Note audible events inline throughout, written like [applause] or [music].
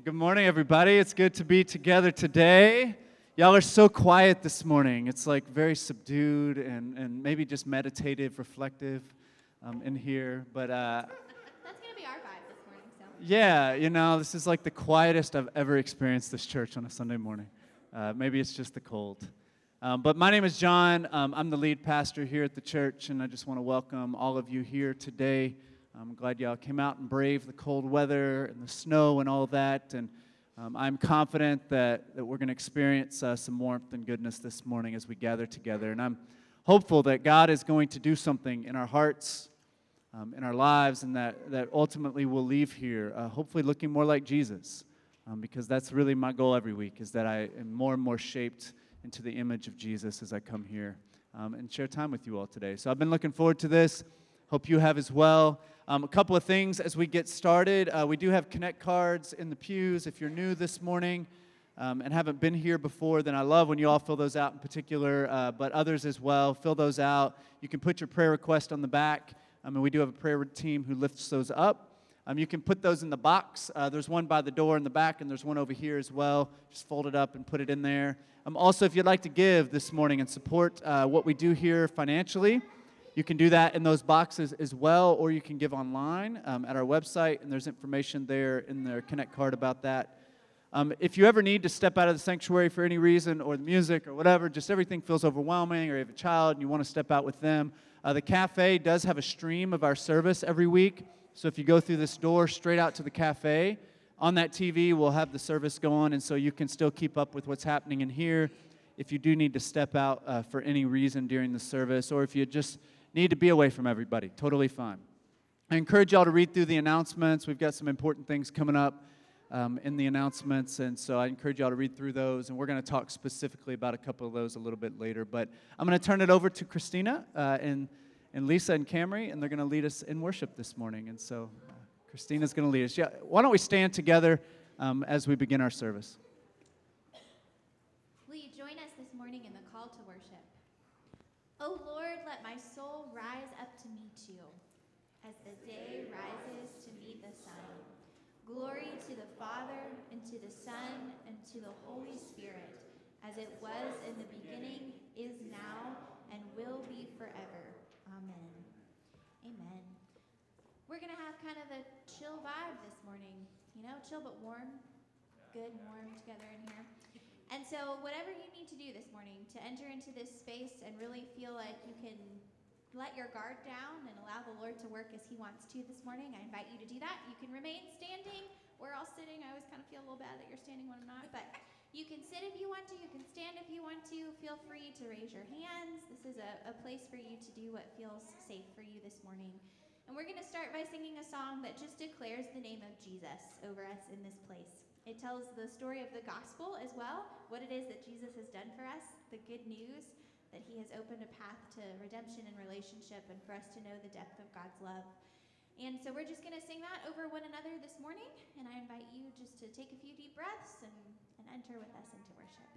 Good morning, everybody. It's good to be together today. Y'all are so quiet this morning. It's like very subdued and, and maybe just meditative, reflective um, in here. But uh, That's going to be our vibe this morning, so. yeah, you know, this is like the quietest I've ever experienced this church on a Sunday morning. Uh, maybe it's just the cold. Um, but my name is John. Um, I'm the lead pastor here at the church, and I just want to welcome all of you here today. I'm glad y'all came out and braved the cold weather and the snow and all that. And um, I'm confident that, that we're going to experience uh, some warmth and goodness this morning as we gather together. And I'm hopeful that God is going to do something in our hearts, um, in our lives, and that, that ultimately we'll leave here uh, hopefully looking more like Jesus. Um, because that's really my goal every week is that I am more and more shaped into the image of Jesus as I come here um, and share time with you all today. So I've been looking forward to this. Hope you have as well. Um, a couple of things as we get started. Uh, we do have Connect cards in the pews. If you're new this morning um, and haven't been here before, then I love when you all fill those out in particular, uh, but others as well. Fill those out. You can put your prayer request on the back. Um, and we do have a prayer team who lifts those up. Um, you can put those in the box. Uh, there's one by the door in the back, and there's one over here as well. Just fold it up and put it in there. Um, also, if you'd like to give this morning and support uh, what we do here financially, you can do that in those boxes as well, or you can give online um, at our website, and there's information there in their Connect card about that. Um, if you ever need to step out of the sanctuary for any reason, or the music, or whatever, just everything feels overwhelming, or you have a child and you want to step out with them, uh, the cafe does have a stream of our service every week. So if you go through this door straight out to the cafe, on that TV, we'll have the service going, and so you can still keep up with what's happening in here. If you do need to step out uh, for any reason during the service, or if you just need to be away from everybody. Totally fine. I encourage y'all to read through the announcements. We've got some important things coming up um, in the announcements, and so I encourage y'all to read through those. And we're going to talk specifically about a couple of those a little bit later. But I'm going to turn it over to Christina uh, and, and Lisa and Camry, and they're going to lead us in worship this morning. And so uh, Christina's going to lead us. Yeah, why don't we stand together um, as we begin our service? Will you join us this morning in the call to worship? O Lord, let my soul rise up to meet you as the day rises to meet the sun. Glory to the Father, and to the Son, and to the Holy Spirit, as it was in the beginning, is now, and will be forever. Amen. Amen. We're going to have kind of a chill vibe this morning. You know, chill but warm. Good, warm together in here. And so, whatever you need to do this morning to enter into this space and really feel like you can let your guard down and allow the Lord to work as He wants to this morning, I invite you to do that. You can remain standing. We're all sitting. I always kind of feel a little bad that you're standing when I'm not, but [laughs] you can sit if you want to. You can stand if you want to. Feel free to raise your hands. This is a, a place for you to do what feels safe for you this morning. And we're going to start by singing a song that just declares the name of Jesus over us in this place. It tells the story of the gospel as well, what it is that Jesus has done for us, the good news that he has opened a path to redemption and relationship and for us to know the depth of God's love. And so we're just going to sing that over one another this morning, and I invite you just to take a few deep breaths and, and enter with us into worship.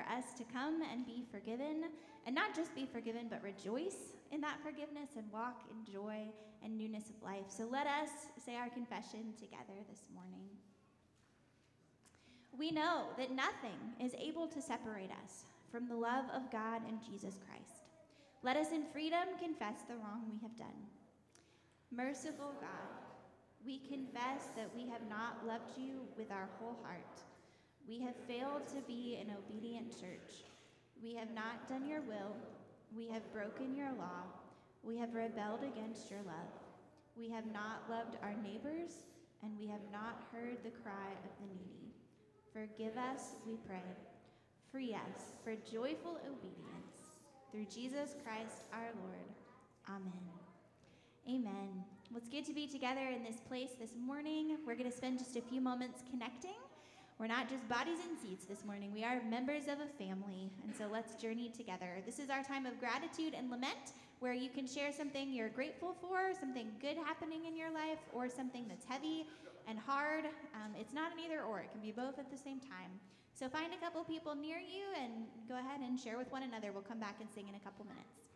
For us to come and be forgiven, and not just be forgiven, but rejoice in that forgiveness and walk in joy and newness of life. So let us say our confession together this morning. We know that nothing is able to separate us from the love of God and Jesus Christ. Let us in freedom confess the wrong we have done. Merciful God, we confess that we have not loved you with our whole heart. We have failed to be an obedient church. We have not done your will. We have broken your law. We have rebelled against your love. We have not loved our neighbors, and we have not heard the cry of the needy. Forgive us, we pray. Free us for joyful obedience. Through Jesus Christ our Lord. Amen. Amen. Well, it's good to be together in this place this morning. We're going to spend just a few moments connecting. We're not just bodies in seats this morning, we are members of a family. And so let's journey together. This is our time of gratitude and lament where you can share something you're grateful for, something good happening in your life, or something that's heavy and hard. Um, it's not an either or, it can be both at the same time. So find a couple people near you and go ahead and share with one another. We'll come back and sing in a couple minutes.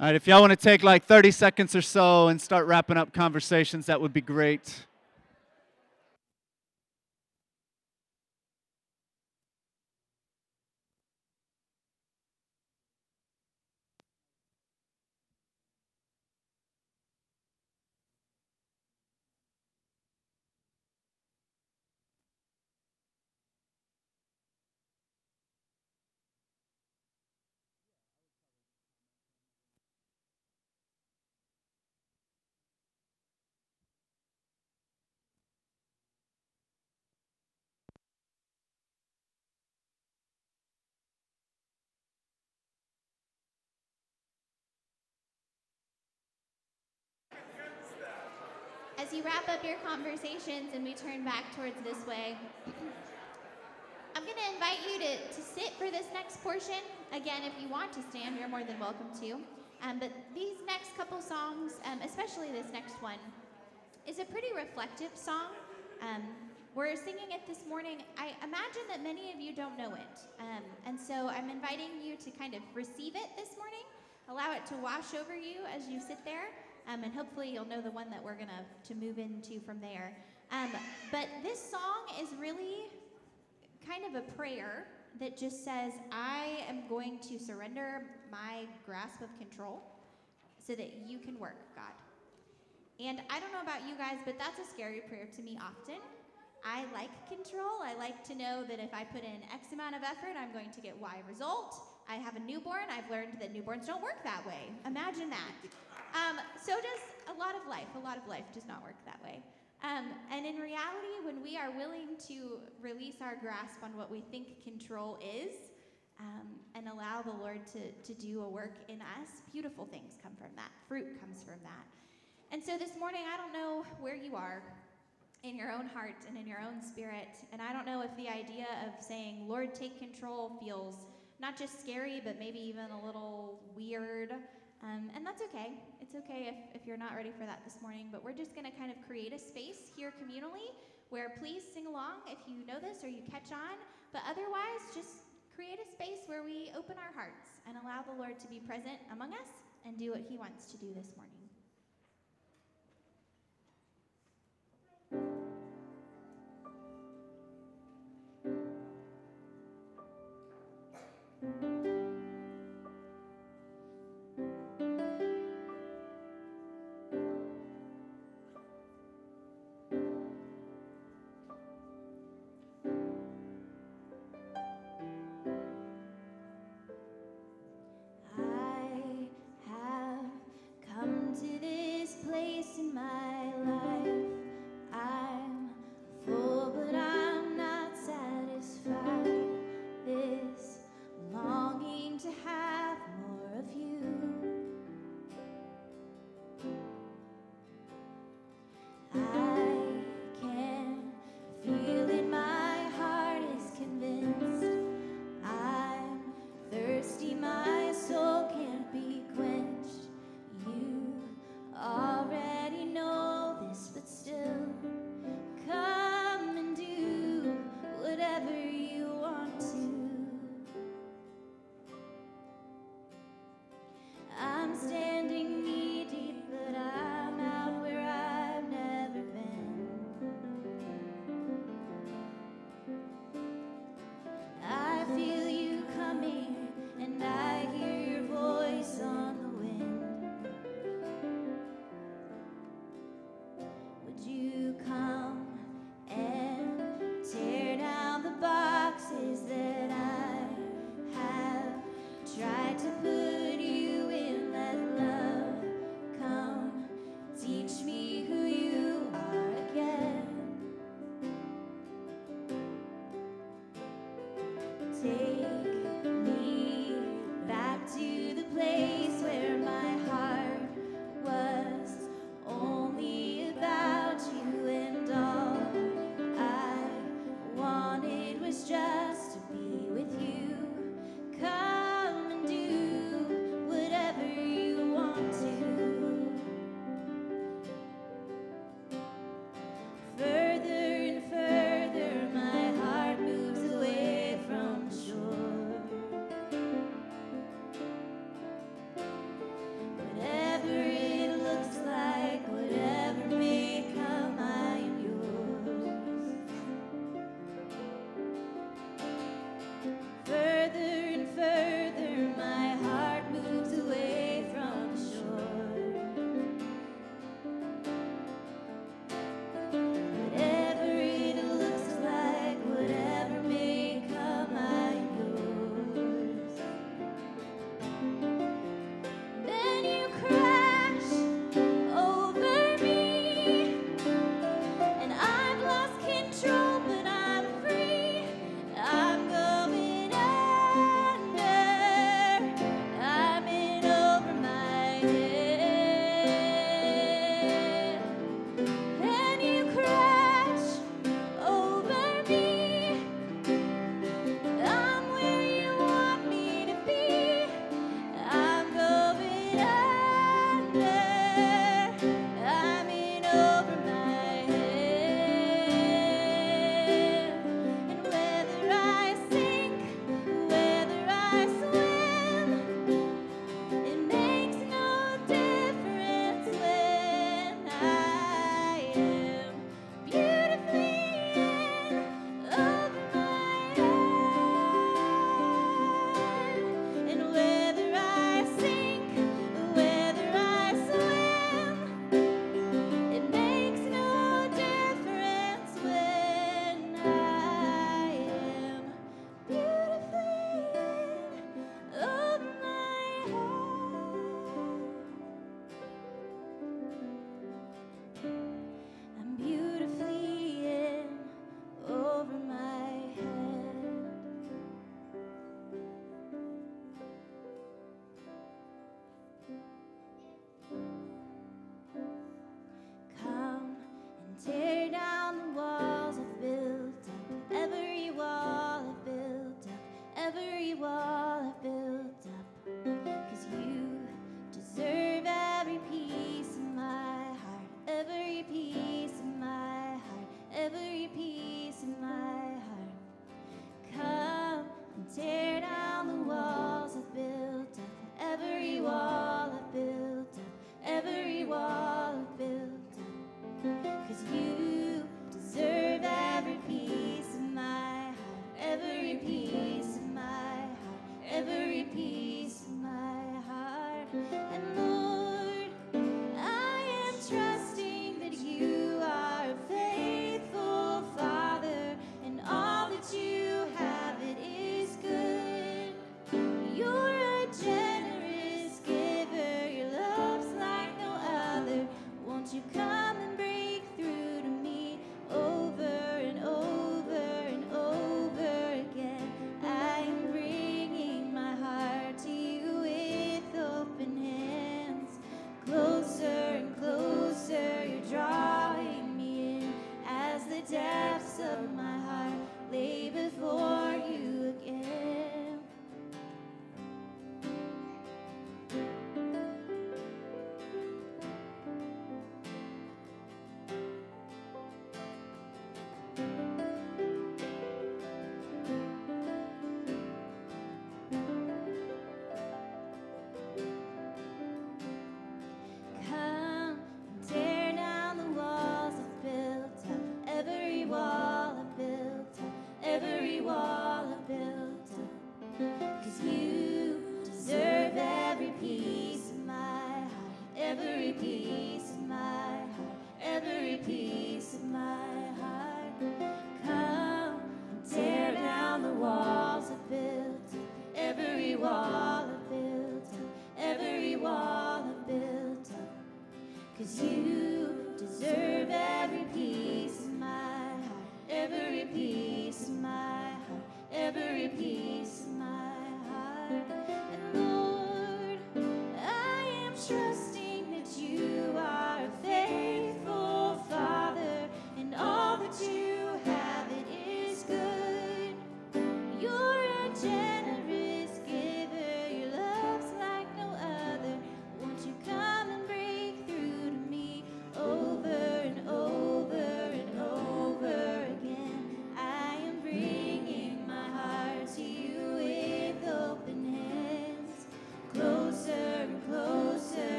All right, if y'all want to take like 30 seconds or so and start wrapping up conversations, that would be great. As you wrap up your conversations and we turn back towards this way, I'm going to invite you to, to sit for this next portion. Again, if you want to stand, you're more than welcome to. Um, but these next couple songs, um, especially this next one, is a pretty reflective song. Um, we're singing it this morning. I imagine that many of you don't know it. Um, and so I'm inviting you to kind of receive it this morning, allow it to wash over you as you sit there. Um, and hopefully you'll know the one that we're gonna to move into from there. Um, but this song is really kind of a prayer that just says, I am going to surrender my grasp of control so that you can work, God. And I don't know about you guys, but that's a scary prayer to me often. I like control. I like to know that if I put in X amount of effort, I'm going to get Y result. I have a newborn. I've learned that newborns don't work that way. Imagine that. Um, so does a lot of life. A lot of life does not work that way. Um, and in reality, when we are willing to release our grasp on what we think control is um, and allow the Lord to, to do a work in us, beautiful things come from that. Fruit comes from that. And so this morning, I don't know where you are in your own heart and in your own spirit. And I don't know if the idea of saying, Lord, take control feels not just scary, but maybe even a little weird. Um, and that's okay. It's okay if, if you're not ready for that this morning, but we're just going to kind of create a space here communally where please sing along if you know this or you catch on, but otherwise, just create a space where we open our hearts and allow the Lord to be present among us and do what He wants to do this morning. I have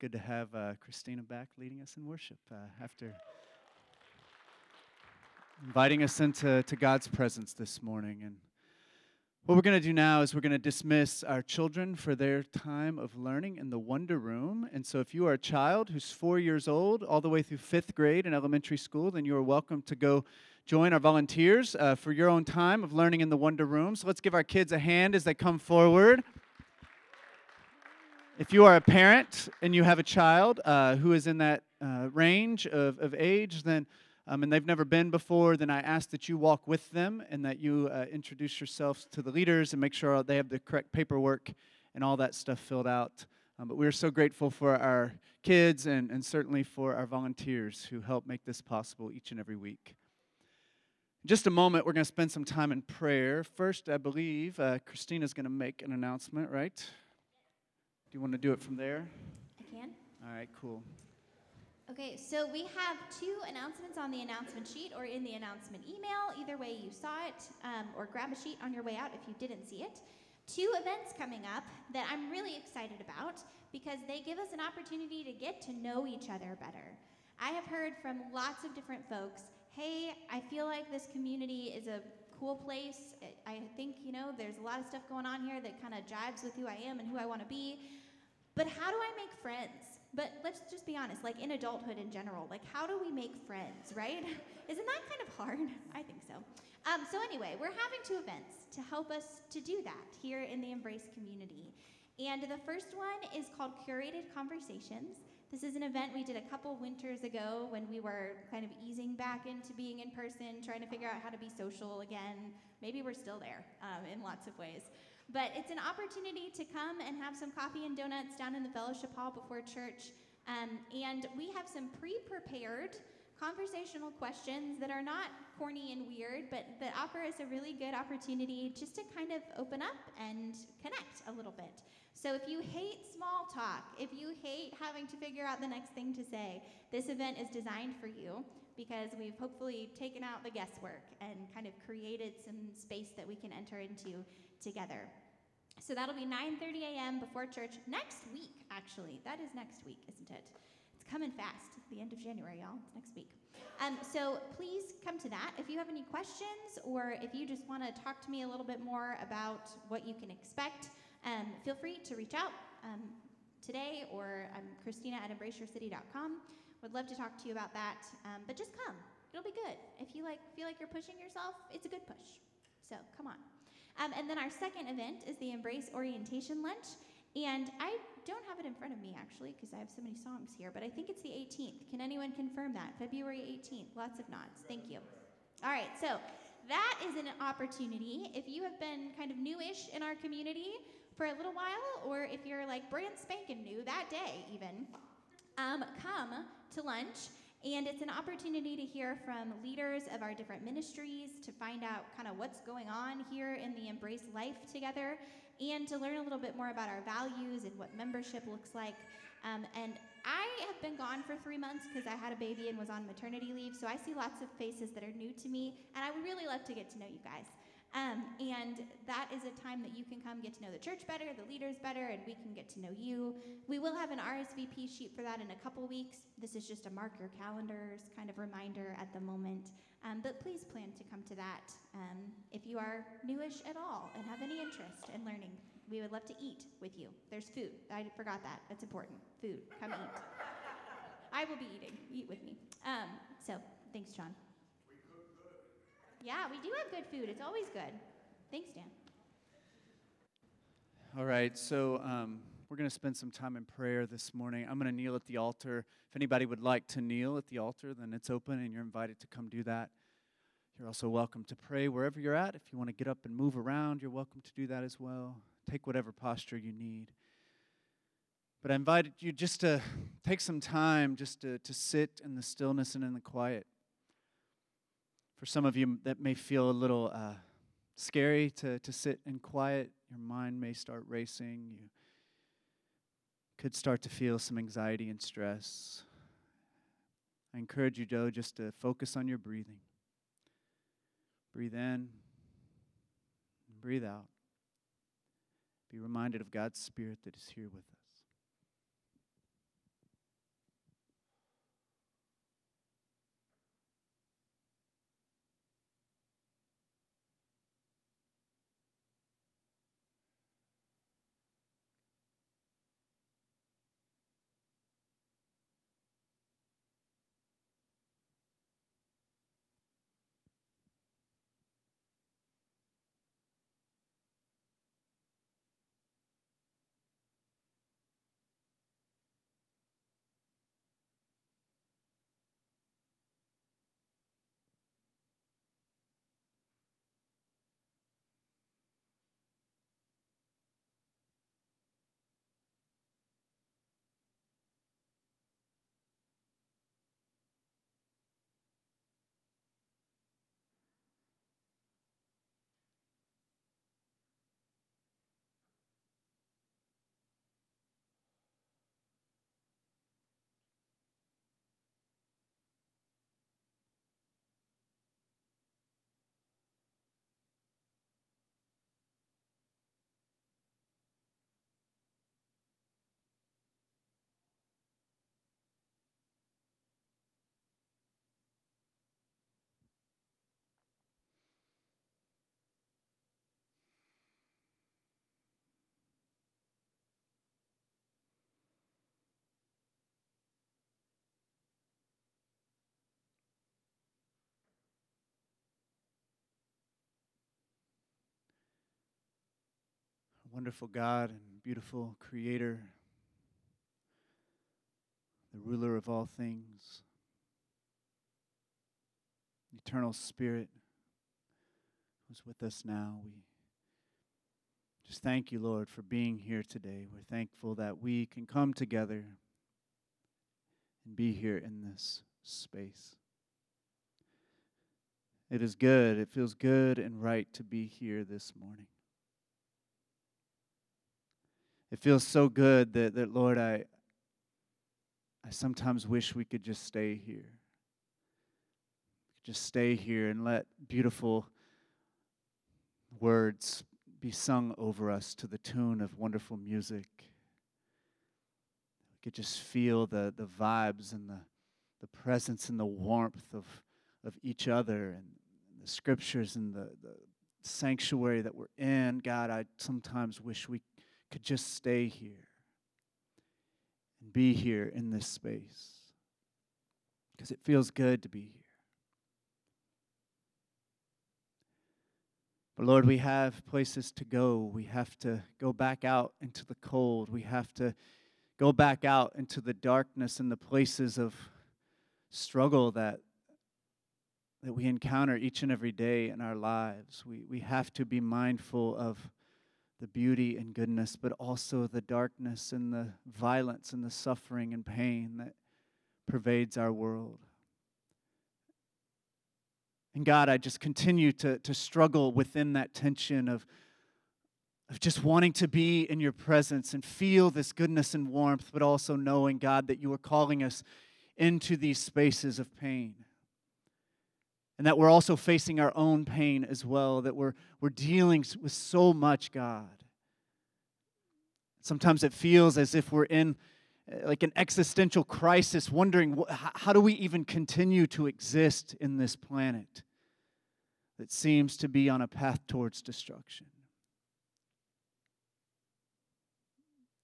good to have uh, Christina back leading us in worship uh, after inviting us into to God's presence this morning. And what we're going to do now is we're going to dismiss our children for their time of learning in the Wonder Room. And so, if you are a child who's four years old, all the way through fifth grade in elementary school, then you are welcome to go join our volunteers uh, for your own time of learning in the Wonder Room. So, let's give our kids a hand as they come forward. If you are a parent and you have a child uh, who is in that uh, range of, of age, then um, and they've never been before, then I ask that you walk with them and that you uh, introduce yourselves to the leaders and make sure they have the correct paperwork and all that stuff filled out. Um, but we're so grateful for our kids and, and certainly for our volunteers who help make this possible each and every week. In just a moment, we're going to spend some time in prayer. First, I believe uh, Christina's going to make an announcement, right? Do you want to do it from there? I can. All right, cool. Okay, so we have two announcements on the announcement sheet or in the announcement email. Either way, you saw it, um, or grab a sheet on your way out if you didn't see it. Two events coming up that I'm really excited about because they give us an opportunity to get to know each other better. I have heard from lots of different folks hey, I feel like this community is a cool place. I think, you know, there's a lot of stuff going on here that kind of jives with who I am and who I want to be. But how do I make friends? But let's just be honest, like in adulthood in general, like how do we make friends, right? [laughs] Isn't that kind of hard? [laughs] I think so. Um, so anyway, we're having two events to help us to do that here in the Embrace community. And the first one is called Curated Conversations. This is an event we did a couple winters ago when we were kind of easing back into being in person, trying to figure out how to be social again. Maybe we're still there um, in lots of ways. But it's an opportunity to come and have some coffee and donuts down in the fellowship hall before church. Um, and we have some pre prepared conversational questions that are not corny and weird, but that offer us a really good opportunity just to kind of open up and connect a little bit. So if you hate small talk, if you hate having to figure out the next thing to say, this event is designed for you because we've hopefully taken out the guesswork and kind of created some space that we can enter into together. So that'll be 9:30 a.m. before church next week. Actually, that is next week, isn't it? It's coming fast. The end of January, y'all. It's next week. Um, so please come to that. If you have any questions or if you just want to talk to me a little bit more about what you can expect, um, feel free to reach out um, today or I'm Christina at embraceyourcity.com. Would love to talk to you about that. Um, but just come. It'll be good. If you like feel like you're pushing yourself, it's a good push. So come on. Um, and then our second event is the Embrace Orientation Lunch. And I don't have it in front of me actually because I have so many songs here, but I think it's the 18th. Can anyone confirm that? February 18th. Lots of nods. Thank you. All right, so that is an opportunity. If you have been kind of newish in our community for a little while, or if you're like brand spanking new that day, even, um, come to lunch and it's an opportunity to hear from leaders of our different ministries to find out kind of what's going on here in the Embrace Life together and to learn a little bit more about our values and what membership looks like. Um, and I have been gone for three months because I had a baby and was on maternity leave, so I see lots of faces that are new to me, and I would really love to get to know you guys. Um, and that is a time that you can come get to know the church better, the leaders better, and we can get to know you. We will have an RSVP sheet for that in a couple weeks. This is just a mark your calendars kind of reminder at the moment. Um, but please plan to come to that um, if you are newish at all and have any interest in learning. We would love to eat with you. There's food. I forgot that. That's important. Food. Come eat. I will be eating. Eat with me. Um, so thanks, John. Yeah, we do have good food. It's always good. Thanks, Dan. All right, so um, we're going to spend some time in prayer this morning. I'm going to kneel at the altar. If anybody would like to kneel at the altar, then it's open and you're invited to come do that. You're also welcome to pray wherever you're at. If you want to get up and move around, you're welcome to do that as well. Take whatever posture you need. But I invited you just to take some time just to, to sit in the stillness and in the quiet. For some of you, that may feel a little uh, scary to, to sit in quiet. Your mind may start racing. You could start to feel some anxiety and stress. I encourage you, though, just to focus on your breathing. Breathe in, breathe out. Be reminded of God's Spirit that is here with us. Wonderful God and beautiful Creator, the ruler of all things, eternal Spirit who's with us now. We just thank you, Lord, for being here today. We're thankful that we can come together and be here in this space. It is good. It feels good and right to be here this morning. It feels so good that, that Lord, I, I sometimes wish we could just stay here. Just stay here and let beautiful words be sung over us to the tune of wonderful music. We could just feel the, the vibes and the, the presence and the warmth of, of each other and the scriptures and the, the sanctuary that we're in. God, I sometimes wish we could just stay here and be here in this space because it feels good to be here. But Lord, we have places to go. We have to go back out into the cold. We have to go back out into the darkness and the places of struggle that that we encounter each and every day in our lives. We, we have to be mindful of the beauty and goodness, but also the darkness and the violence and the suffering and pain that pervades our world. And God, I just continue to, to struggle within that tension of, of just wanting to be in your presence and feel this goodness and warmth, but also knowing, God, that you are calling us into these spaces of pain and that we're also facing our own pain as well, that we're, we're dealing with so much, God. Sometimes it feels as if we're in uh, like an existential crisis, wondering how do we even continue to exist in this planet that seems to be on a path towards destruction.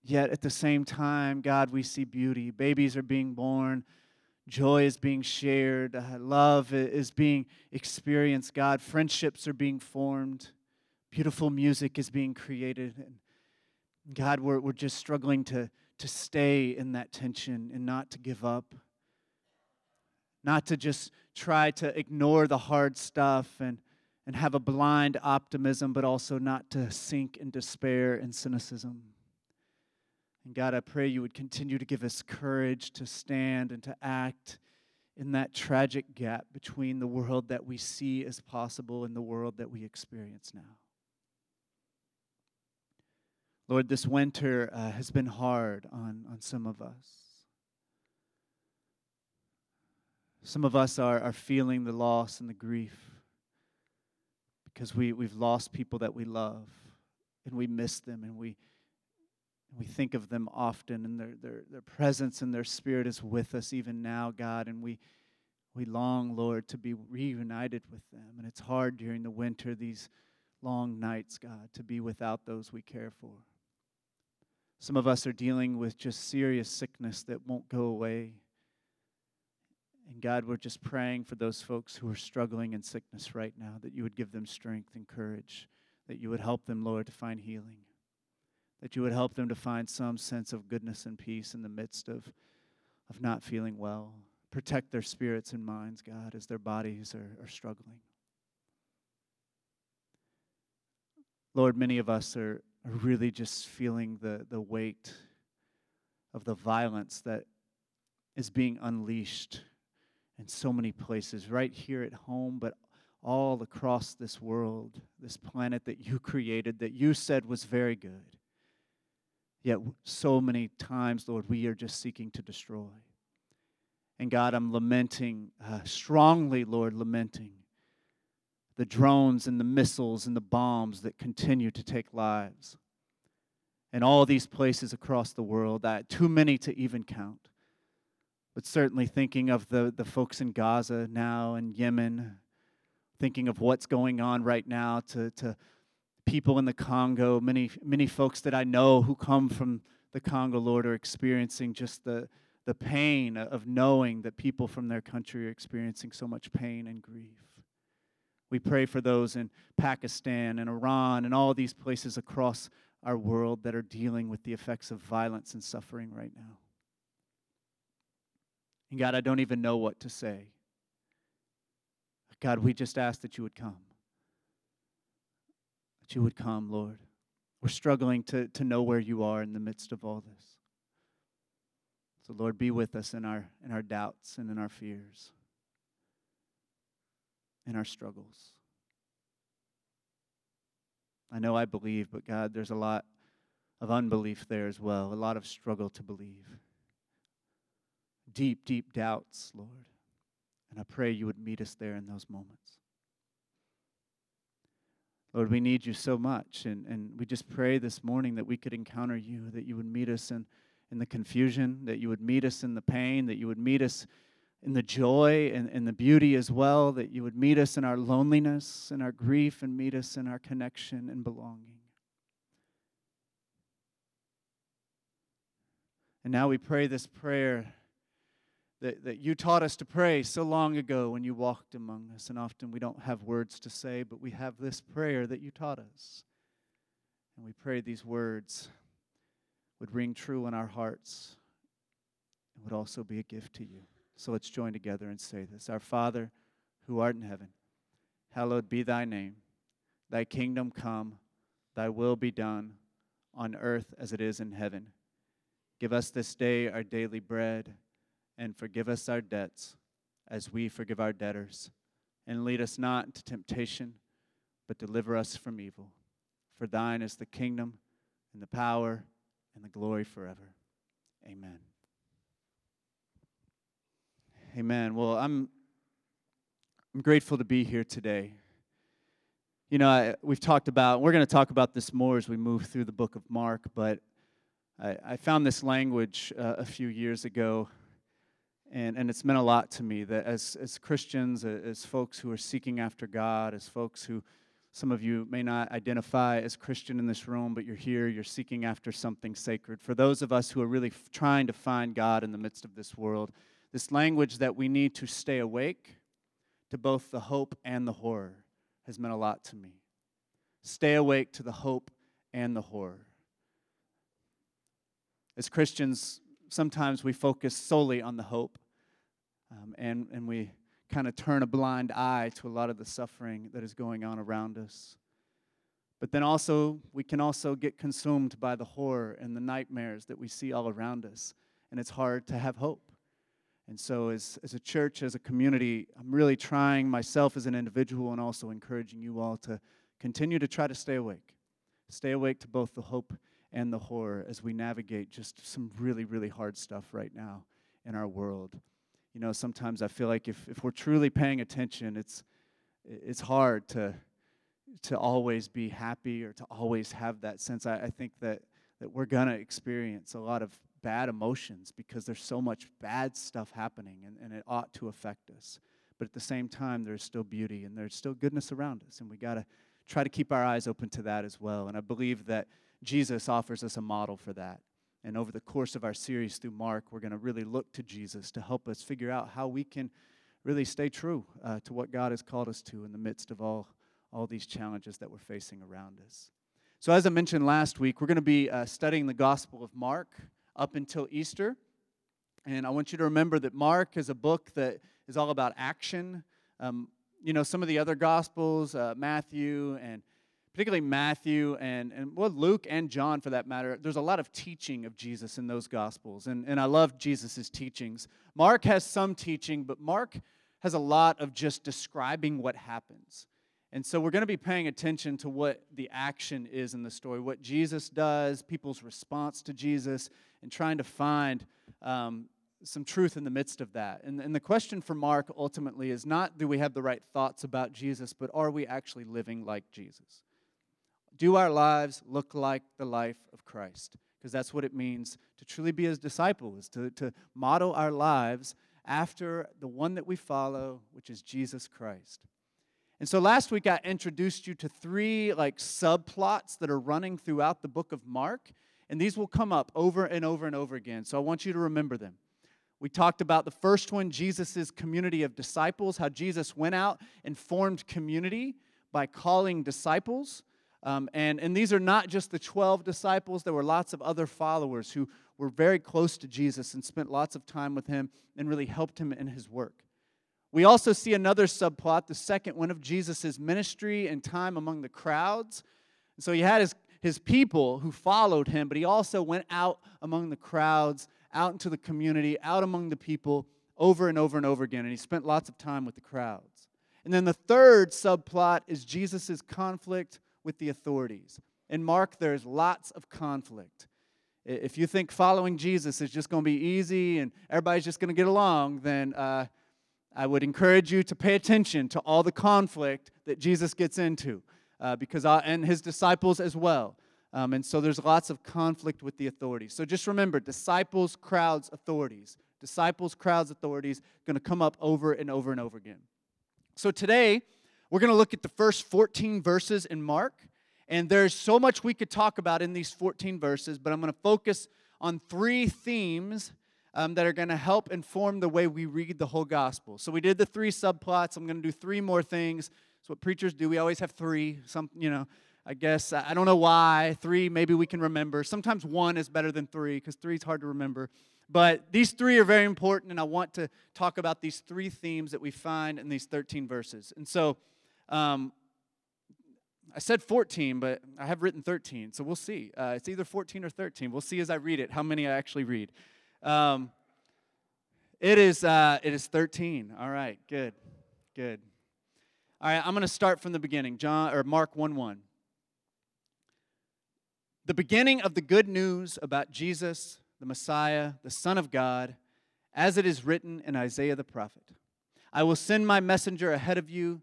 Yet at the same time, God, we see beauty. Babies are being born Joy is being shared. Uh, love is being experienced. God, friendships are being formed. Beautiful music is being created. And God, we're, we're just struggling to, to stay in that tension and not to give up. Not to just try to ignore the hard stuff and, and have a blind optimism, but also not to sink in despair and cynicism. And God, I pray you would continue to give us courage to stand and to act in that tragic gap between the world that we see as possible and the world that we experience now. Lord, this winter uh, has been hard on, on some of us. Some of us are, are feeling the loss and the grief because we, we've lost people that we love. and we miss them and we we think of them often and their, their, their presence and their spirit is with us even now, God, and we we long, Lord, to be reunited with them. And it's hard during the winter, these long nights, God, to be without those we care for. Some of us are dealing with just serious sickness that won't go away. And God, we're just praying for those folks who are struggling in sickness right now, that you would give them strength and courage, that you would help them, Lord, to find healing, that you would help them to find some sense of goodness and peace in the midst of, of not feeling well. Protect their spirits and minds, God, as their bodies are, are struggling. Lord, many of us are, are really just feeling the, the weight of the violence that is being unleashed in so many places, right here at home, but all across this world, this planet that you created, that you said was very good. Yet, so many times, Lord, we are just seeking to destroy. And God, I'm lamenting, uh, strongly, Lord, lamenting the drones and the missiles and the bombs that continue to take lives. And all these places across the world, that too many to even count. But certainly thinking of the, the folks in Gaza now and Yemen, thinking of what's going on right now to, to people in the Congo, many, many folks that I know who come from the Congo, Lord, are experiencing just the, the pain of knowing that people from their country are experiencing so much pain and grief. We pray for those in Pakistan and Iran and all these places across our world that are dealing with the effects of violence and suffering right now. And God, I don't even know what to say. God, we just ask that you would come. That you would come, Lord. We're struggling to, to know where you are in the midst of all this. So, Lord, be with us in our, in our doubts and in our fears, in our struggles. I know I believe, but God, there's a lot of unbelief there as well, a lot of struggle to believe. Deep, deep doubts, Lord. And I pray you would meet us there in those moments. Lord, we need you so much. And, and we just pray this morning that we could encounter you, that you would meet us in in the confusion, that you would meet us in the pain, that you would meet us in the joy and, and the beauty as well, that you would meet us in our loneliness and our grief and meet us in our connection and belonging. And now we pray this prayer that, that you taught us to pray so long ago when you walked among us. And often we don't have words to say, but we have this prayer that you taught us. And we pray these words would ring true in our hearts and would also be a gift to you. So let's join together and say this Our Father, who art in heaven, hallowed be thy name. Thy kingdom come, thy will be done, on earth as it is in heaven. Give us this day our daily bread, and forgive us our debts as we forgive our debtors. And lead us not into temptation, but deliver us from evil. For thine is the kingdom, and the power, and the glory forever. Amen. Amen. Well, I'm I'm grateful to be here today. You know, I, we've talked about, we're going to talk about this more as we move through the book of Mark, but I, I found this language uh, a few years ago, and, and it's meant a lot to me that as, as Christians, as folks who are seeking after God, as folks who some of you may not identify as Christian in this room, but you're here, you're seeking after something sacred. For those of us who are really f- trying to find God in the midst of this world, this language that we need to stay awake to both the hope and the horror has meant a lot to me. Stay awake to the hope and the horror. As Christians, sometimes we focus solely on the hope, um, and, and we kind of turn a blind eye to a lot of the suffering that is going on around us. But then also, we can also get consumed by the horror and the nightmares that we see all around us, and it's hard to have hope. And so, as, as a church, as a community, I'm really trying myself as an individual and also encouraging you all to continue to try to stay awake. Stay awake to both the hope and the horror as we navigate just some really, really hard stuff right now in our world you know, sometimes I feel like if, if we're truly paying attention, it's, it's hard to, to always be happy or to always have that sense. I, I think that, that we're going to experience a lot of bad emotions because there's so much bad stuff happening and, and it ought to affect us. But at the same time, there's still beauty and there's still goodness around us. And we got to try to keep our eyes open to that as well. And I believe that Jesus offers us a model for that. And over the course of our series through Mark, we're going to really look to Jesus to help us figure out how we can really stay true uh, to what God has called us to in the midst of all, all these challenges that we're facing around us. So, as I mentioned last week, we're going to be uh, studying the Gospel of Mark up until Easter. And I want you to remember that Mark is a book that is all about action. Um, you know, some of the other Gospels, uh, Matthew and particularly Matthew and, and well, Luke and John for that matter, there's a lot of teaching of Jesus in those Gospels. And, and I love Jesus' teachings. Mark has some teaching, but Mark has a lot of just describing what happens. And so we're going to be paying attention to what the action is in the story, what Jesus does, people's response to Jesus, and trying to find um, some truth in the midst of that. And, and the question for Mark ultimately is not do we have the right thoughts about Jesus, but are we actually living like Jesus? Do our lives look like the life of Christ? Because that's what it means to truly be his disciples, to, to model our lives after the one that we follow, which is Jesus Christ. And so last week I introduced you to three like subplots that are running throughout the book of Mark, and these will come up over and over and over again. So I want you to remember them. We talked about the first one, Jesus' community of disciples, how Jesus went out and formed community by calling disciples. Um, and, and these are not just the 12 disciples, there were lots of other followers who were very close to Jesus and spent lots of time with him and really helped him in his work. We also see another subplot, the second one of Jesus' ministry and time among the crowds. So he had his, his people who followed him, but he also went out among the crowds, out into the community, out among the people over and over and over again. And he spent lots of time with the crowds. And then the third subplot is Jesus' conflict with the authorities. In Mark, there's lots of conflict. If you think following Jesus is just going to be easy and everybody's just going to get along, then uh, I would encourage you to pay attention to all the conflict that Jesus gets into, uh, because I, uh, and his disciples as well. Um, and so there's lots of conflict with the authorities. So just remember, disciples, crowds, authorities. Disciples, crowds, authorities, going to come up over and over and over again. So today, we're going to look at the first 14 verses in Mark, and there's so much we could talk about in these 14 verses, but I'm going to focus on three themes um, that are going to help inform the way we read the whole gospel. So we did the three subplots. I'm going to do three more things. That's what preachers do. We always have three. Some, you know, I guess I don't know why. Three, maybe we can remember. Sometimes one is better than three because three is hard to remember. But these three are very important, and I want to talk about these three themes that we find in these 13 verses. And so um, I said 14, but I have written 13, so we'll see. Uh, it's either 14 or 13. We'll see as I read it how many I actually read. Um, it is uh, it is 13. All right, good, good. All right, I'm going to start from the beginning. John or Mark 1 1. The beginning of the good news about Jesus, the Messiah, the Son of God, as it is written in Isaiah the prophet. I will send my messenger ahead of you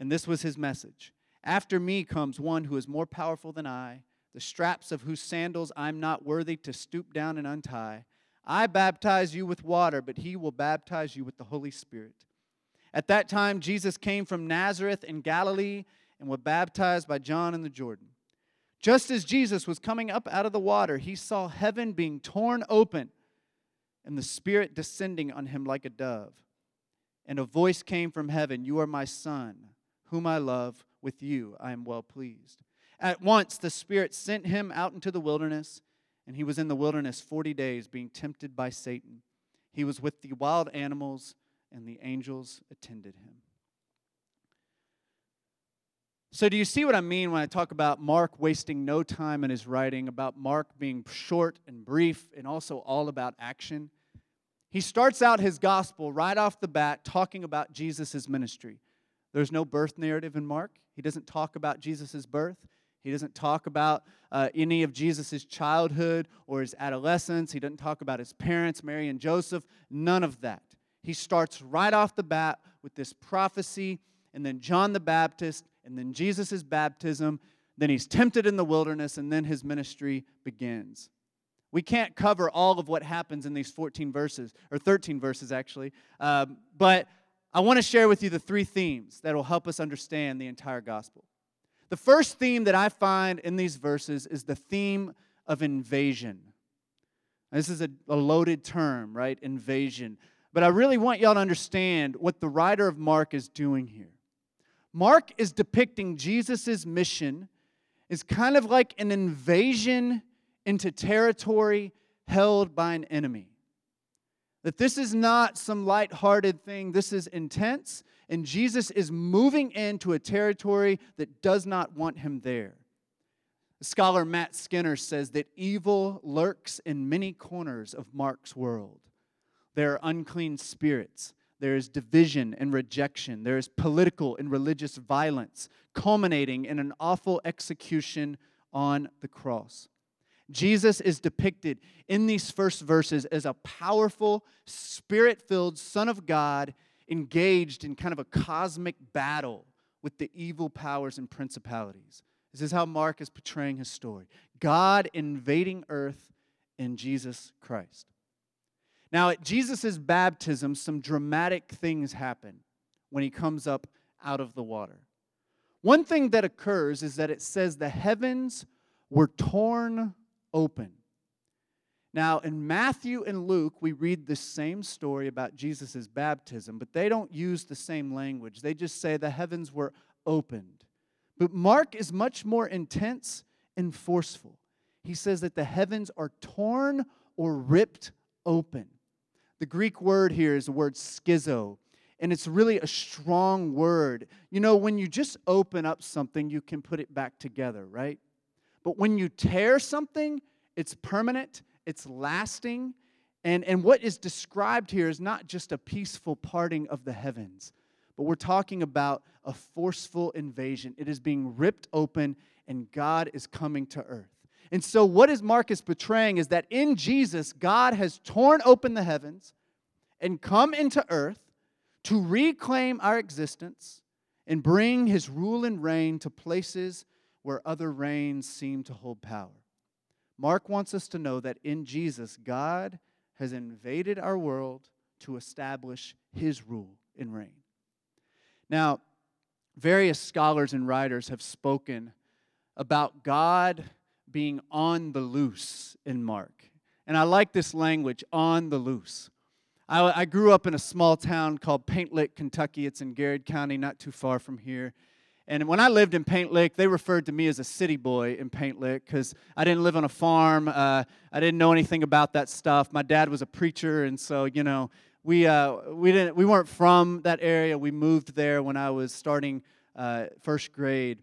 And this was his message After me comes one who is more powerful than I, the straps of whose sandals I'm not worthy to stoop down and untie. I baptize you with water, but he will baptize you with the Holy Spirit. At that time, Jesus came from Nazareth in Galilee and was baptized by John in the Jordan. Just as Jesus was coming up out of the water, he saw heaven being torn open and the Spirit descending on him like a dove. And a voice came from heaven You are my Son whom I love, with you I am well pleased. At once the Spirit sent him out into the wilderness, and he was in the wilderness 40 days, being tempted by Satan. He was with the wild animals, and the angels attended him. So, do you see what I mean when I talk about Mark wasting no time in his writing, about Mark being short and brief, and also all about action? He starts out his gospel right off the bat talking about Jesus' ministry. There's no birth narrative in Mark. He doesn't talk about Jesus' birth. He doesn't talk about uh, any of Jesus' childhood or his adolescence. He doesn't talk about his parents, Mary and Joseph. None of that. He starts right off the bat with this prophecy, and then John the Baptist, and then Jesus' baptism. Then he's tempted in the wilderness, and then his ministry begins. We can't cover all of what happens in these 14 verses, or 13 verses actually, um, but I want to share with you the three themes that will help us understand the entire gospel. The first theme that I find in these verses is the theme of invasion. This is a, a, loaded term, right? Invasion. But I really want y'all to understand what the writer of Mark is doing here. Mark is depicting Jesus' mission is kind of like an invasion into territory held by an enemy. That this is not some light-hearted thing, this is intense, and Jesus is moving into a territory that does not want him there. The scholar Matt Skinner says that evil lurks in many corners of Mark's world. There are unclean spirits, there is division and rejection, there is political and religious violence, culminating in an awful execution on the cross. Jesus is depicted in these first verses as a powerful, spirit filled Son of God engaged in kind of a cosmic battle with the evil powers and principalities. This is how Mark is portraying his story God invading earth in Jesus Christ. Now, at Jesus' baptism, some dramatic things happen when he comes up out of the water. One thing that occurs is that it says the heavens were torn open. Now, in Matthew and Luke, we read the same story about Jesus' baptism, but they don't use the same language. They just say the heavens were opened. But Mark is much more intense and forceful. He says that the heavens are torn or ripped open. The Greek word here is the word schizo, and it's really a strong word. You know, when you just open up something, you can put it back together, right? But when you tear something, it's permanent, it's lasting. And, and what is described here is not just a peaceful parting of the heavens, but we're talking about a forceful invasion. It is being ripped open, and God is coming to earth. And so, what is Marcus portraying is that in Jesus, God has torn open the heavens and come into earth to reclaim our existence and bring his rule and reign to places where other reigns seem to hold power. Mark wants us to know that in Jesus, God has invaded our world to establish his rule and reign. Now, various scholars and writers have spoken about God being on the loose in Mark. And I like this language, on the loose. I, I grew up in a small town called Paint Lick, Kentucky. It's in Garrard County, not too far from here. And when I lived in Paint Lick, they referred to me as a city boy in Paint Lick because I didn't live on a farm. Uh, I didn't know anything about that stuff. My dad was a preacher, and so you know we uh, we didn't we weren't from that area. We moved there when I was starting uh, first grade,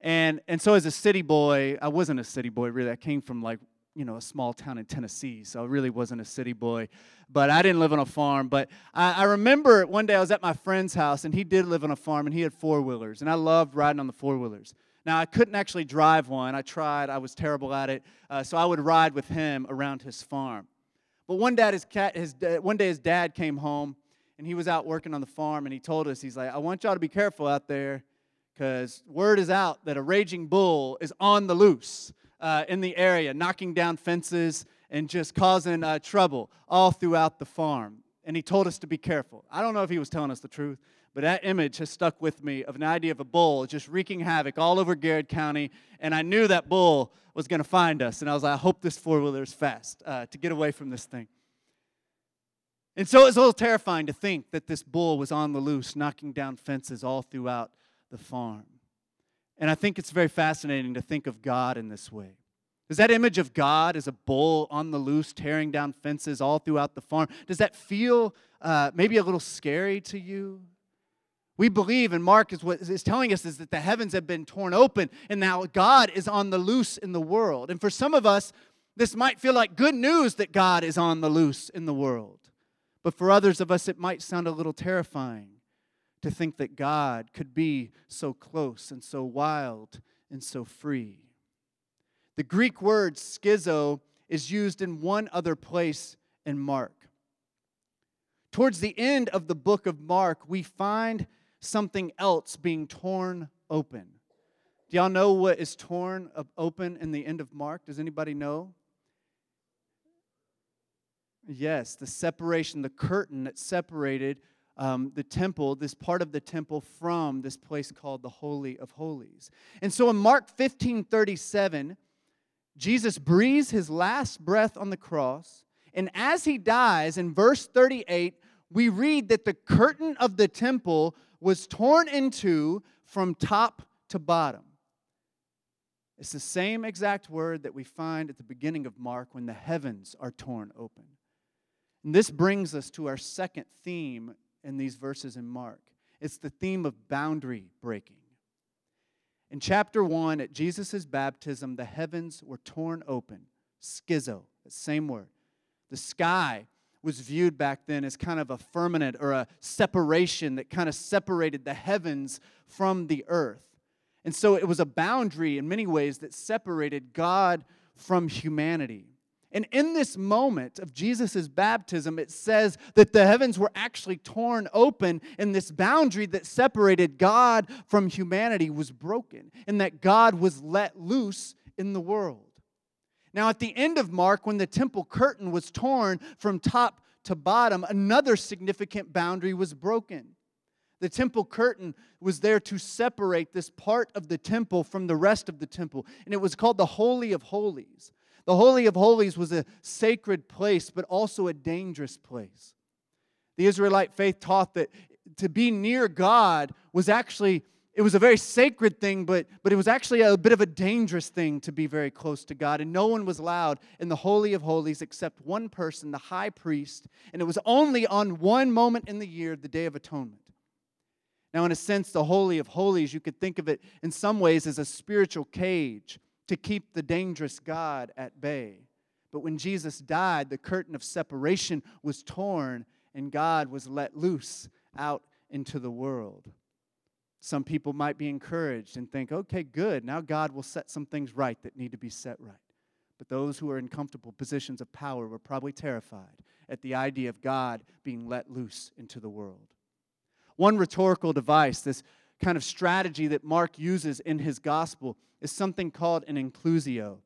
and and so as a city boy, I wasn't a city boy really. I came from like you know, a small town in Tennessee, so I really wasn't a city boy. But I didn't live on a farm. But I, I remember one day I was at my friend's house, and he did live on a farm, and he had four wheelers, and I loved riding on the four wheelers. Now, I couldn't actually drive one. I tried, I was terrible at it. Uh, so I would ride with him around his farm. But one, dad, his cat, his, one day his dad came home, and he was out working on the farm, and he told us, he's like, I want y'all to be careful out there because word is out that a raging bull is on the loose uh, in the area, knocking down fences and just causing uh, trouble all throughout the farm. And he told us to be careful. I don't know if he was telling us the truth, but that image has stuck with me of an idea of a bull just wreaking havoc all over Garrard County. And I knew that bull was going to find us. And I was like, I hope this four wheeler is fast uh, to get away from this thing. And so it was a little terrifying to think that this bull was on the loose, knocking down fences all throughout the farm. And I think it's very fascinating to think of God in this way. Does that image of God as a bull on the loose, tearing down fences all throughout the farm, does that feel uh, maybe a little scary to you? We believe, and Mark is what is telling us is that the heavens have been torn open, and now God is on the loose in the world. And for some of us, this might feel like good news that God is on the loose in the world. But for others of us, it might sound a little terrifying to think that God could be so close and so wild and so free. The Greek word schizo is used in one other place in Mark. Towards the end of the book of Mark, we find something else being torn open. Do y'all know what is torn open in the end of Mark? Does anybody know? Yes, the separation, the curtain that separated um, the temple, this part of the temple, from this place called the Holy of Holies. And so in Mark 15 37, Jesus breathes his last breath on the cross. And as he dies, in verse 38, we read that the curtain of the temple was torn in two from top to bottom. It's the same exact word that we find at the beginning of Mark when the heavens are torn open. And this brings us to our second theme in these verses in Mark. It's the theme of boundary breaking. In chapter 1, at Jesus' baptism, the heavens were torn open. Schizo, the same word. The sky was viewed back then as kind of a firmament or a separation that kind of separated the heavens from the earth. And so it was a boundary in many ways that separated God from humanity. And in this moment of Jesus' baptism, it says that the heavens were actually torn open, and this boundary that separated God from humanity was broken, and that God was let loose in the world. Now, at the end of Mark, when the temple curtain was torn from top to bottom, another significant boundary was broken. The temple curtain was there to separate this part of the temple from the rest of the temple, and it was called the Holy of Holies. The Holy of Holies was a sacred place, but also a dangerous place. The Israelite faith taught that to be near God was actually it was a very sacred thing, but, but it was actually a bit of a dangerous thing to be very close to God. And no one was allowed in the Holy of Holies except one person, the high priest. And it was only on one moment in the year, the Day of Atonement. Now, in a sense, the Holy of Holies, you could think of it in some ways as a spiritual cage to keep the dangerous God at bay. But when Jesus died, the curtain of separation was torn and God was let loose out into the world. Some people might be encouraged and think, okay, good, now God will set some things right that need to be set right. But those who are in comfortable positions of power were probably terrified at the idea of God being let loose into the world. One rhetorical device, this kind of strategy that Mark uses in his gospel is something called an inclusio.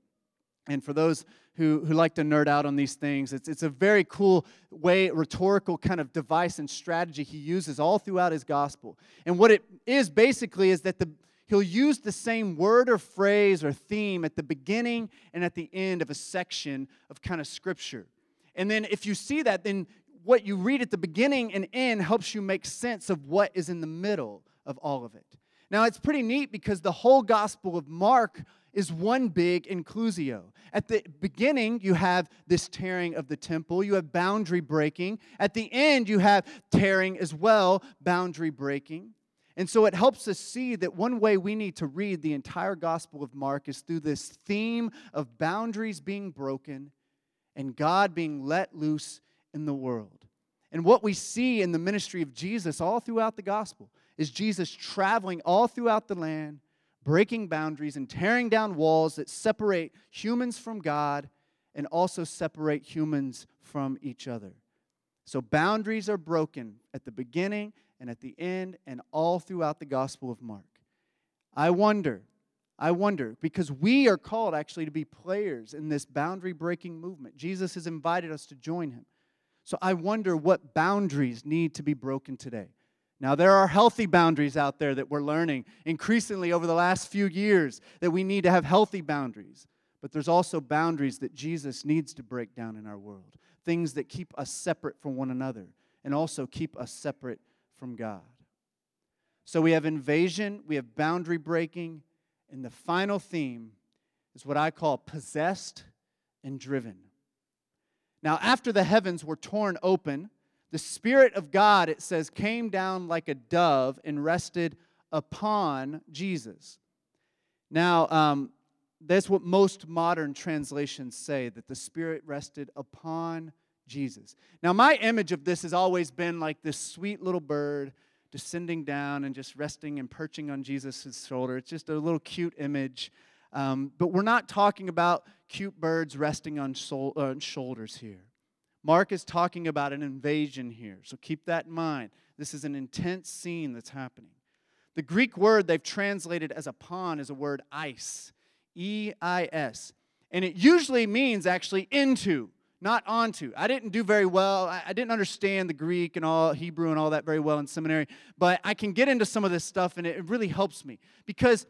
And for those who, who like to nerd out on these things, it's, it's a very cool way, rhetorical kind of device and strategy he uses all throughout his gospel. And what it is basically is that the, he'll use the same word or phrase or theme at the beginning and at the end of a section of kind of scripture. And then if you see that, then what you read at the beginning and end helps you make sense of what is in the middle of all of it. Now, it's pretty neat because the whole Gospel of Mark is one big inclusio. At the beginning, you have this tearing of the temple, you have boundary breaking. At the end, you have tearing as well, boundary breaking. And so it helps us see that one way we need to read the entire Gospel of Mark is through this theme of boundaries being broken and God being let loose in the world. And what we see in the ministry of Jesus all throughout the Gospel is Jesus traveling all throughout the land, breaking boundaries and tearing down walls that separate humans from God and also separate humans from each other. So boundaries are broken at the beginning and at the end and all throughout the Gospel of Mark. I wonder, I wonder, because we are called actually to be players in this boundary breaking movement. Jesus has invited us to join him. So I wonder what boundaries need to be broken today. Now, there are healthy boundaries out there that we're learning increasingly over the last few years that we need to have healthy boundaries. But there's also boundaries that Jesus needs to break down in our world, things that keep us separate from one another and also keep us separate from God. So we have invasion, we have boundary breaking, and the final theme is what I call possessed and driven. Now, after the heavens were torn open, The Spirit of God, it says, came down like a dove and rested upon Jesus. Now, um, that's what most modern translations say that the Spirit rested upon Jesus. Now, my image of this has always been like this sweet little bird descending down and just resting and perching on Jesus' shoulder. It's just a little cute image. Um, but we're not talking about cute birds resting on, shoulders here. Mark is talking about an invasion here, so keep that in mind. This is an intense scene that's happening. The Greek word they've translated as upon is a word ice, E I S. And it usually means actually into, not onto. I didn't do very well. I didn't understand the Greek and all Hebrew and all that very well in seminary, but I can get into some of this stuff and it really helps me because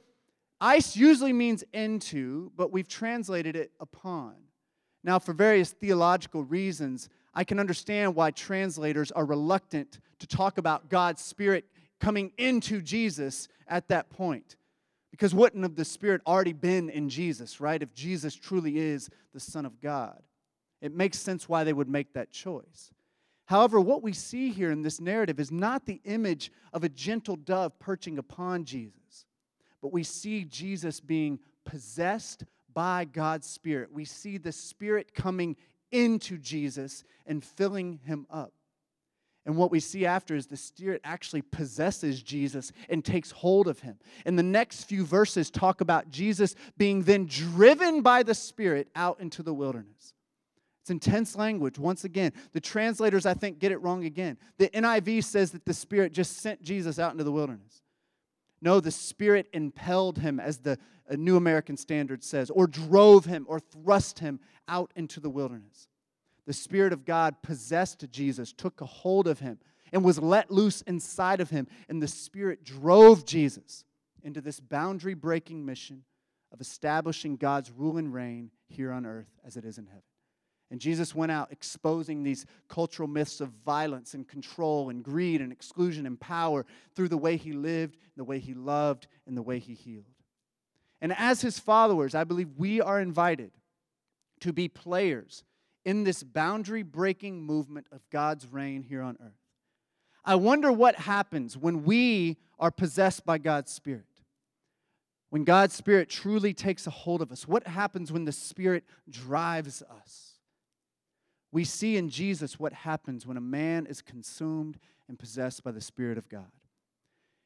ice usually means into, but we've translated it upon. Now, for various theological reasons, I can understand why translators are reluctant to talk about God's Spirit coming into Jesus at that point. Because wouldn't have the Spirit already been in Jesus, right? If Jesus truly is the Son of God. It makes sense why they would make that choice. However, what we see here in this narrative is not the image of a gentle dove perching upon Jesus, but we see Jesus being possessed by God's Spirit. We see the Spirit coming into Jesus and filling him up. And what we see after is the Spirit actually possesses Jesus and takes hold of him. And the next few verses talk about Jesus being then driven by the Spirit out into the wilderness. It's intense language. Once again, the translators, I think, get it wrong again. The NIV says that the Spirit just sent Jesus out into the wilderness. No, the Spirit impelled him, as the uh, New American Standard says, or drove him or thrust him out into the wilderness the Spirit of God possessed Jesus, took a hold of him, and was let loose inside of him. And the Spirit drove Jesus into this boundary breaking mission of establishing God's rule and reign here on earth as it is in heaven. And Jesus went out exposing these cultural myths of violence and control and greed and exclusion and power through the way he lived, the way he loved, and the way he healed. And as his followers, I believe we are invited to be players in this boundary breaking movement of God's reign here on earth. I wonder what happens when we are possessed by God's Spirit. When God's Spirit truly takes a hold of us, what happens when the Spirit drives us? We see in Jesus what happens when a man is consumed and possessed by the Spirit of God.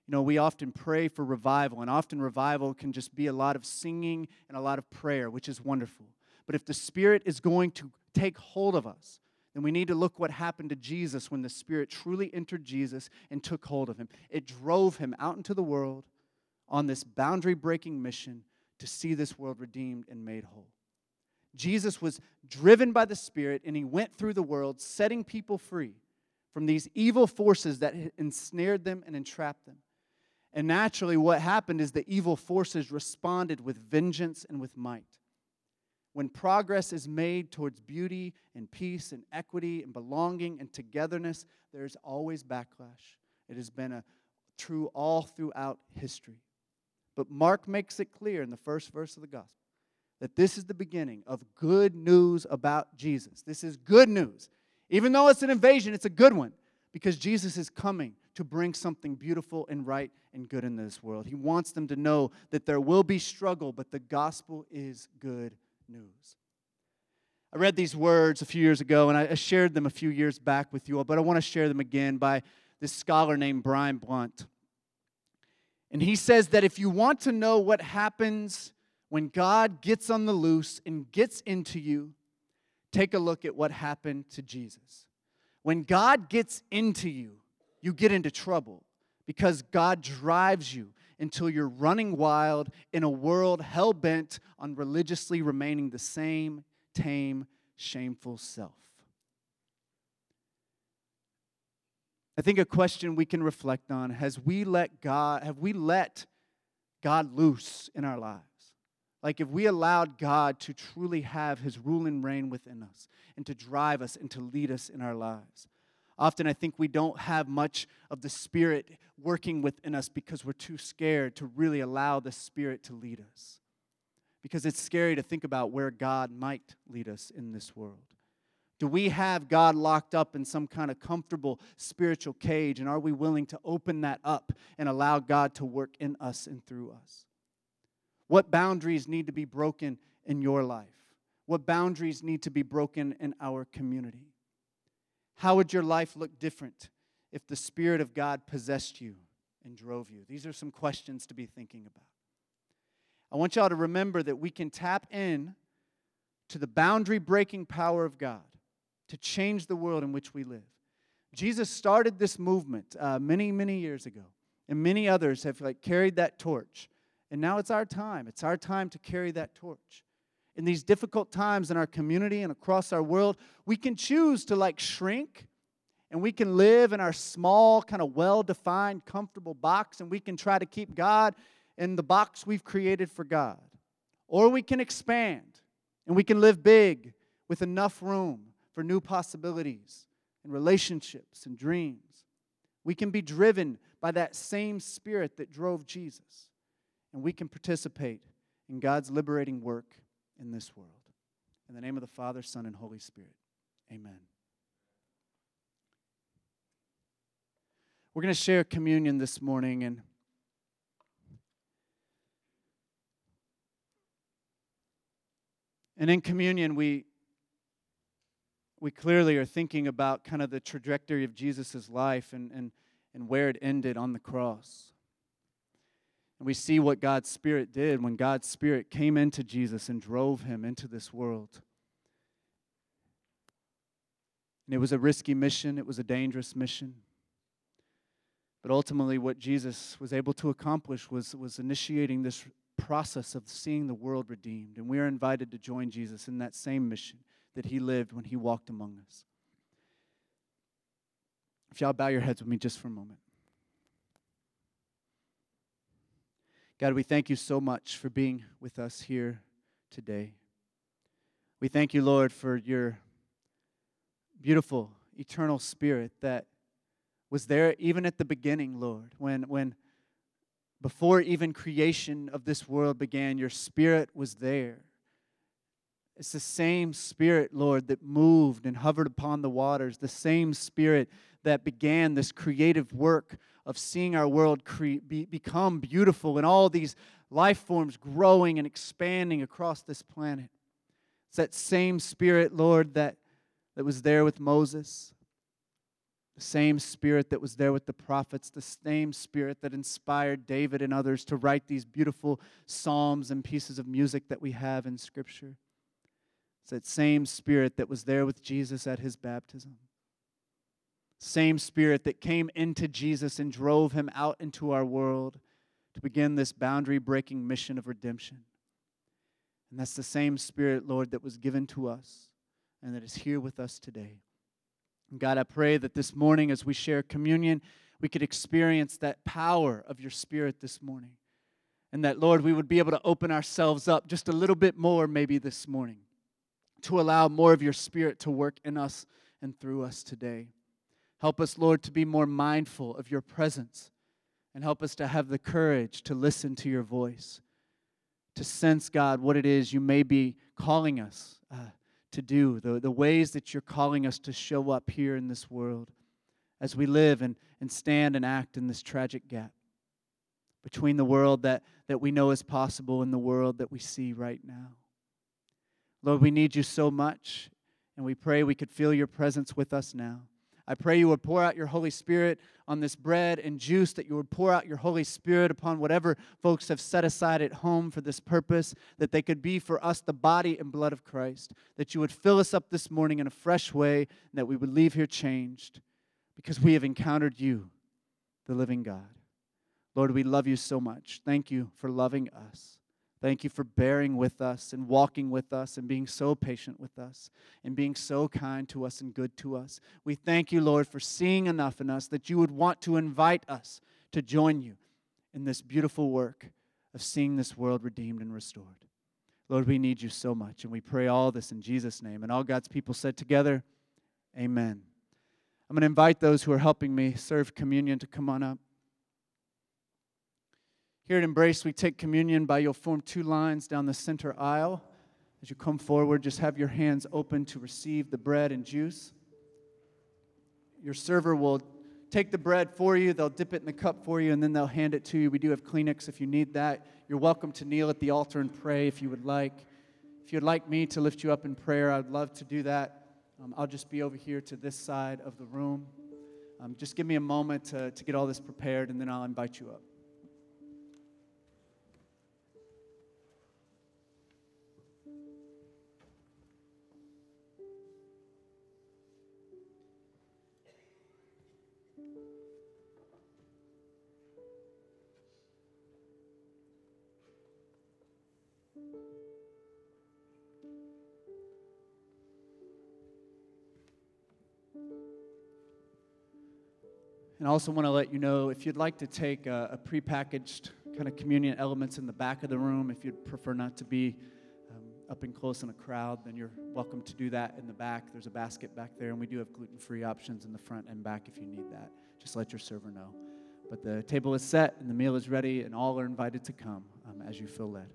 You know, we often pray for revival, and often revival can just be a lot of singing and a lot of prayer, which is wonderful. But if the Spirit is going to take hold of us, then we need to look what happened to Jesus when the Spirit truly entered Jesus and took hold of him. It drove him out into the world on this boundary breaking mission to see this world redeemed and made whole. Jesus was driven by the Spirit and he went through the world setting people free from these evil forces that ensnared them and entrapped them. And naturally, what happened is the evil forces responded with vengeance and with might. When progress is made towards beauty and peace and equity and belonging and togetherness, there's always backlash. It has been a true all throughout history. But Mark makes it clear in the first verse of the gospel that this is the beginning of good news about Jesus. This is good news. Even though it's an invasion, it's a good one because Jesus is coming to bring something beautiful and right and good in this world. He wants them to know that there will be struggle, but the gospel is good news. I read these words a few years ago, and I shared them a few years back with you all, but I want to share them again by this scholar named Brian Blount. And he says that if you want to know what happens when God gets on the loose and gets into you, take a look at what happened to Jesus. When God gets into you, you get into trouble because God drives you until you're running wild in a world hell bent on religiously remaining the same tame, shameful self. I think a question we can reflect on has we let God have we let God loose in our lives? Like if we allowed God to truly have his rule and reign within us and to drive us and to lead us in our lives. Often I think we don't have much of the Spirit working within us because we're too scared to really allow the Spirit to lead us. Because it's scary to think about where God might lead us in this world. Do we have God locked up in some kind of comfortable spiritual cage? And are we willing to open that up and allow God to work in us and through us? What boundaries need to be broken in your life? What boundaries need to be broken in our community? How would your life look different if the Spirit of God possessed you and drove you? These are some questions to be thinking about. I want y'all to remember that we can tap in to the boundary breaking power of God to change the world in which we live. Jesus started this movement uh, many, many years ago, and many others have like carried that torch. And now it's our time. It's our time to carry that torch. In these difficult times in our community and across our world, we can choose to like shrink and we can live in our small, kind of well defined, comfortable box, and we can try to keep God in the box we've created for God. Or we can expand and we can live big with enough room for new possibilities and relationships and dreams. We can be driven by that same spirit that drove Jesus, and we can participate in God's liberating work in this world. In the name of the Father, Son, and Holy Spirit, amen. We're going to share communion this morning, and and in communion we we clearly are thinking about kind of the trajectory of Jesus' life and, and, and where it ended on the cross. And we see what God's Spirit did when God's Spirit came into Jesus and drove him into this world. And it was a risky mission, it was a dangerous mission. But ultimately, what Jesus was able to accomplish was, was initiating this process of seeing the world redeemed. And we are invited to join Jesus in that same mission that he lived when he walked among us. If y'all bow your heads with me just for a moment. God, we thank you so much for being with us here today. We thank you, Lord, for your beautiful, eternal spirit that was there even at the beginning, Lord, when, when before even creation of this world began, your spirit was there. It's the same Spirit, Lord, that moved and hovered upon the waters, the same Spirit that began this creative work of seeing our world cre- be, become beautiful and all these life forms growing and expanding across this planet. It's that same Spirit, Lord, that, that was there with Moses, the same Spirit that was there with the prophets, the same Spirit that inspired David and others to write these beautiful psalms and pieces of music that we have in Scripture. It's that same spirit that was there with Jesus at his baptism. Same spirit that came into Jesus and drove him out into our world to begin this boundary breaking mission of redemption. And that's the same spirit, Lord, that was given to us and that is here with us today. And God, I pray that this morning as we share communion, we could experience that power of your spirit this morning. And that, Lord, we would be able to open ourselves up just a little bit more maybe this morning to allow more of your spirit to work in us and through us today. Help us, Lord, to be more mindful of your presence and help us to have the courage to listen to your voice, to sense, God, what it is you may be calling us uh, to do, the, the ways that you're calling us to show up here in this world as we live and, and stand and act in this tragic gap between the world that, that we know is possible and the world that we see right now. Lord, we need you so much, and we pray we could feel your presence with us now. I pray you would pour out your Holy Spirit on this bread and juice, that you would pour out your Holy Spirit upon whatever folks have set aside at home for this purpose, that they could be for us the body and blood of Christ, that you would fill us up this morning in a fresh way, and that we would leave here changed because we have encountered you, the living God. Lord, we love you so much. Thank you for loving us. Thank you for bearing with us and walking with us and being so patient with us and being so kind to us and good to us. We thank you, Lord, for seeing enough in us that you would want to invite us to join you in this beautiful work of seeing this world redeemed and restored. Lord, we need you so much, and we pray all this in Jesus' name. And all God's people said together, Amen. I'm going to invite those who are helping me serve communion to come on up. Here at Embrace, we take communion by you'll form two lines down the center aisle. As you come forward, just have your hands open to receive the bread and juice. Your server will take the bread for you, they'll dip it in the cup for you, and then they'll hand it to you. We do have Kleenex if you need that. You're welcome to kneel at the altar and pray if you would like. If you'd like me to lift you up in prayer, I'd love to do that. Um, I'll just be over here to this side of the room. Um, just give me a moment to, to get all this prepared, and then I'll invite you up. And I also want to let you know if you'd like to take a, a prepackaged kind of communion elements in the back of the room, if you'd prefer not to be um, up and close in a crowd, then you're welcome to do that in the back. There's a basket back there, and we do have gluten free options in the front and back if you need that. Just let your server know. But the table is set and the meal is ready, and all are invited to come um, as you feel led.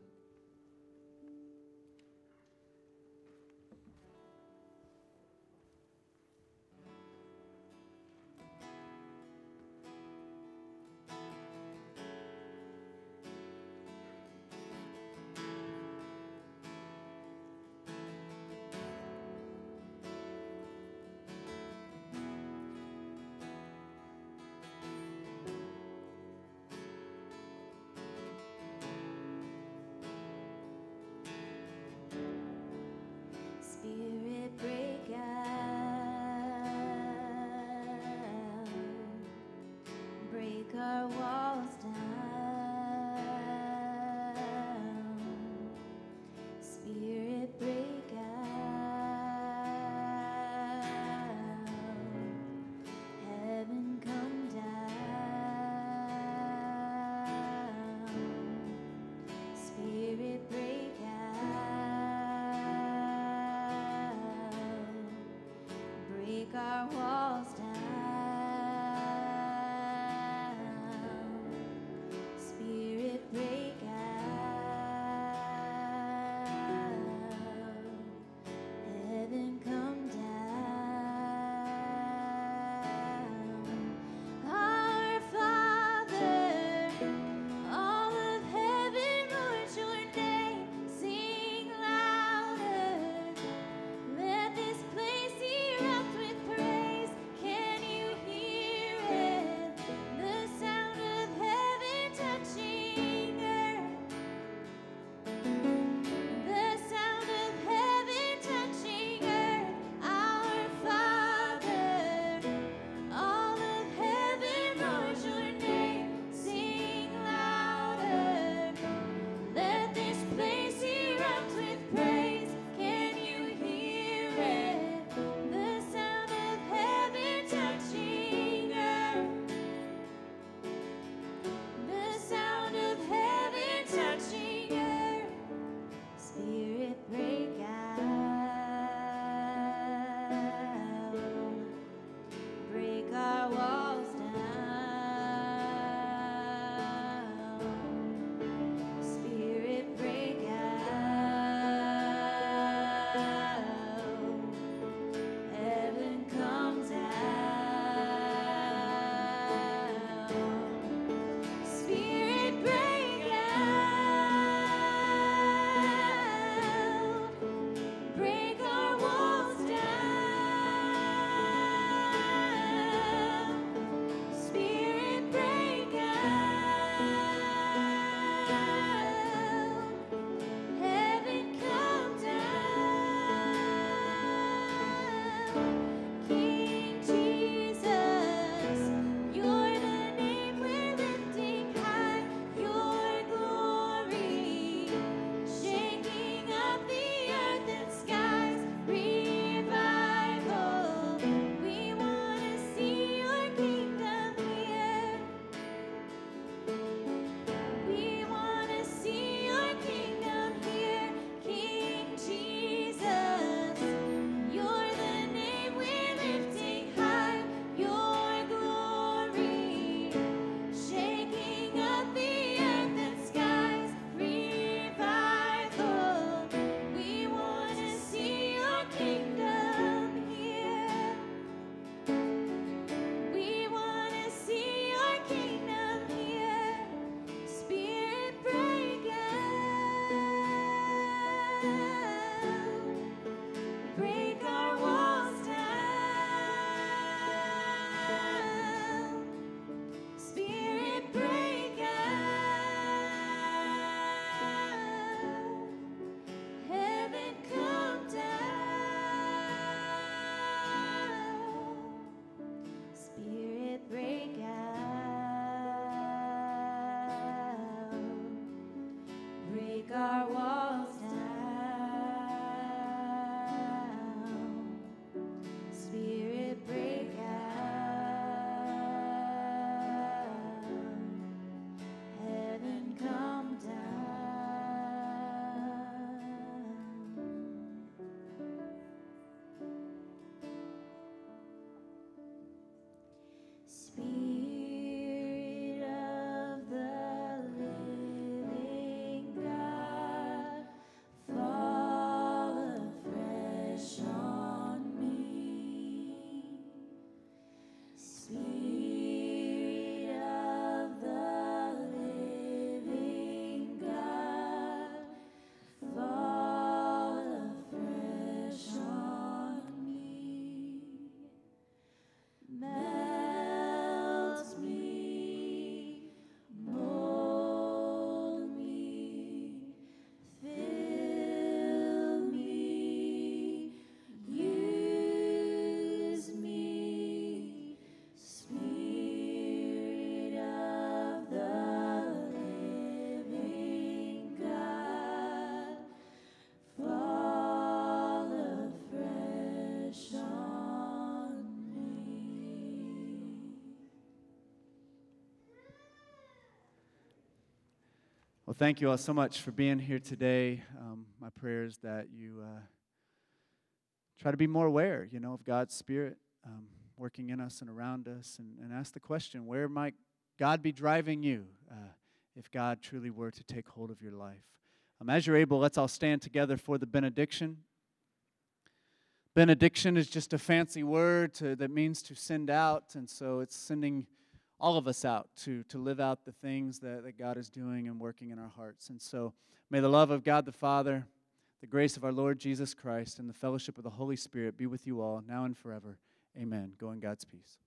Well, thank you all so much for being here today. Um, my prayer is that you uh, try to be more aware, you know, of God's Spirit um, working in us and around us, and, and ask the question: Where might God be driving you? Uh, if God truly were to take hold of your life. Um, as you're able, let's all stand together for the benediction. Benediction is just a fancy word to, that means to send out, and so it's sending all of us out to, to live out the things that, that God is doing and working in our hearts. And so may the love of God the Father, the grace of our Lord Jesus Christ, and the fellowship of the Holy Spirit be with you all now and forever. Amen. Go in God's peace.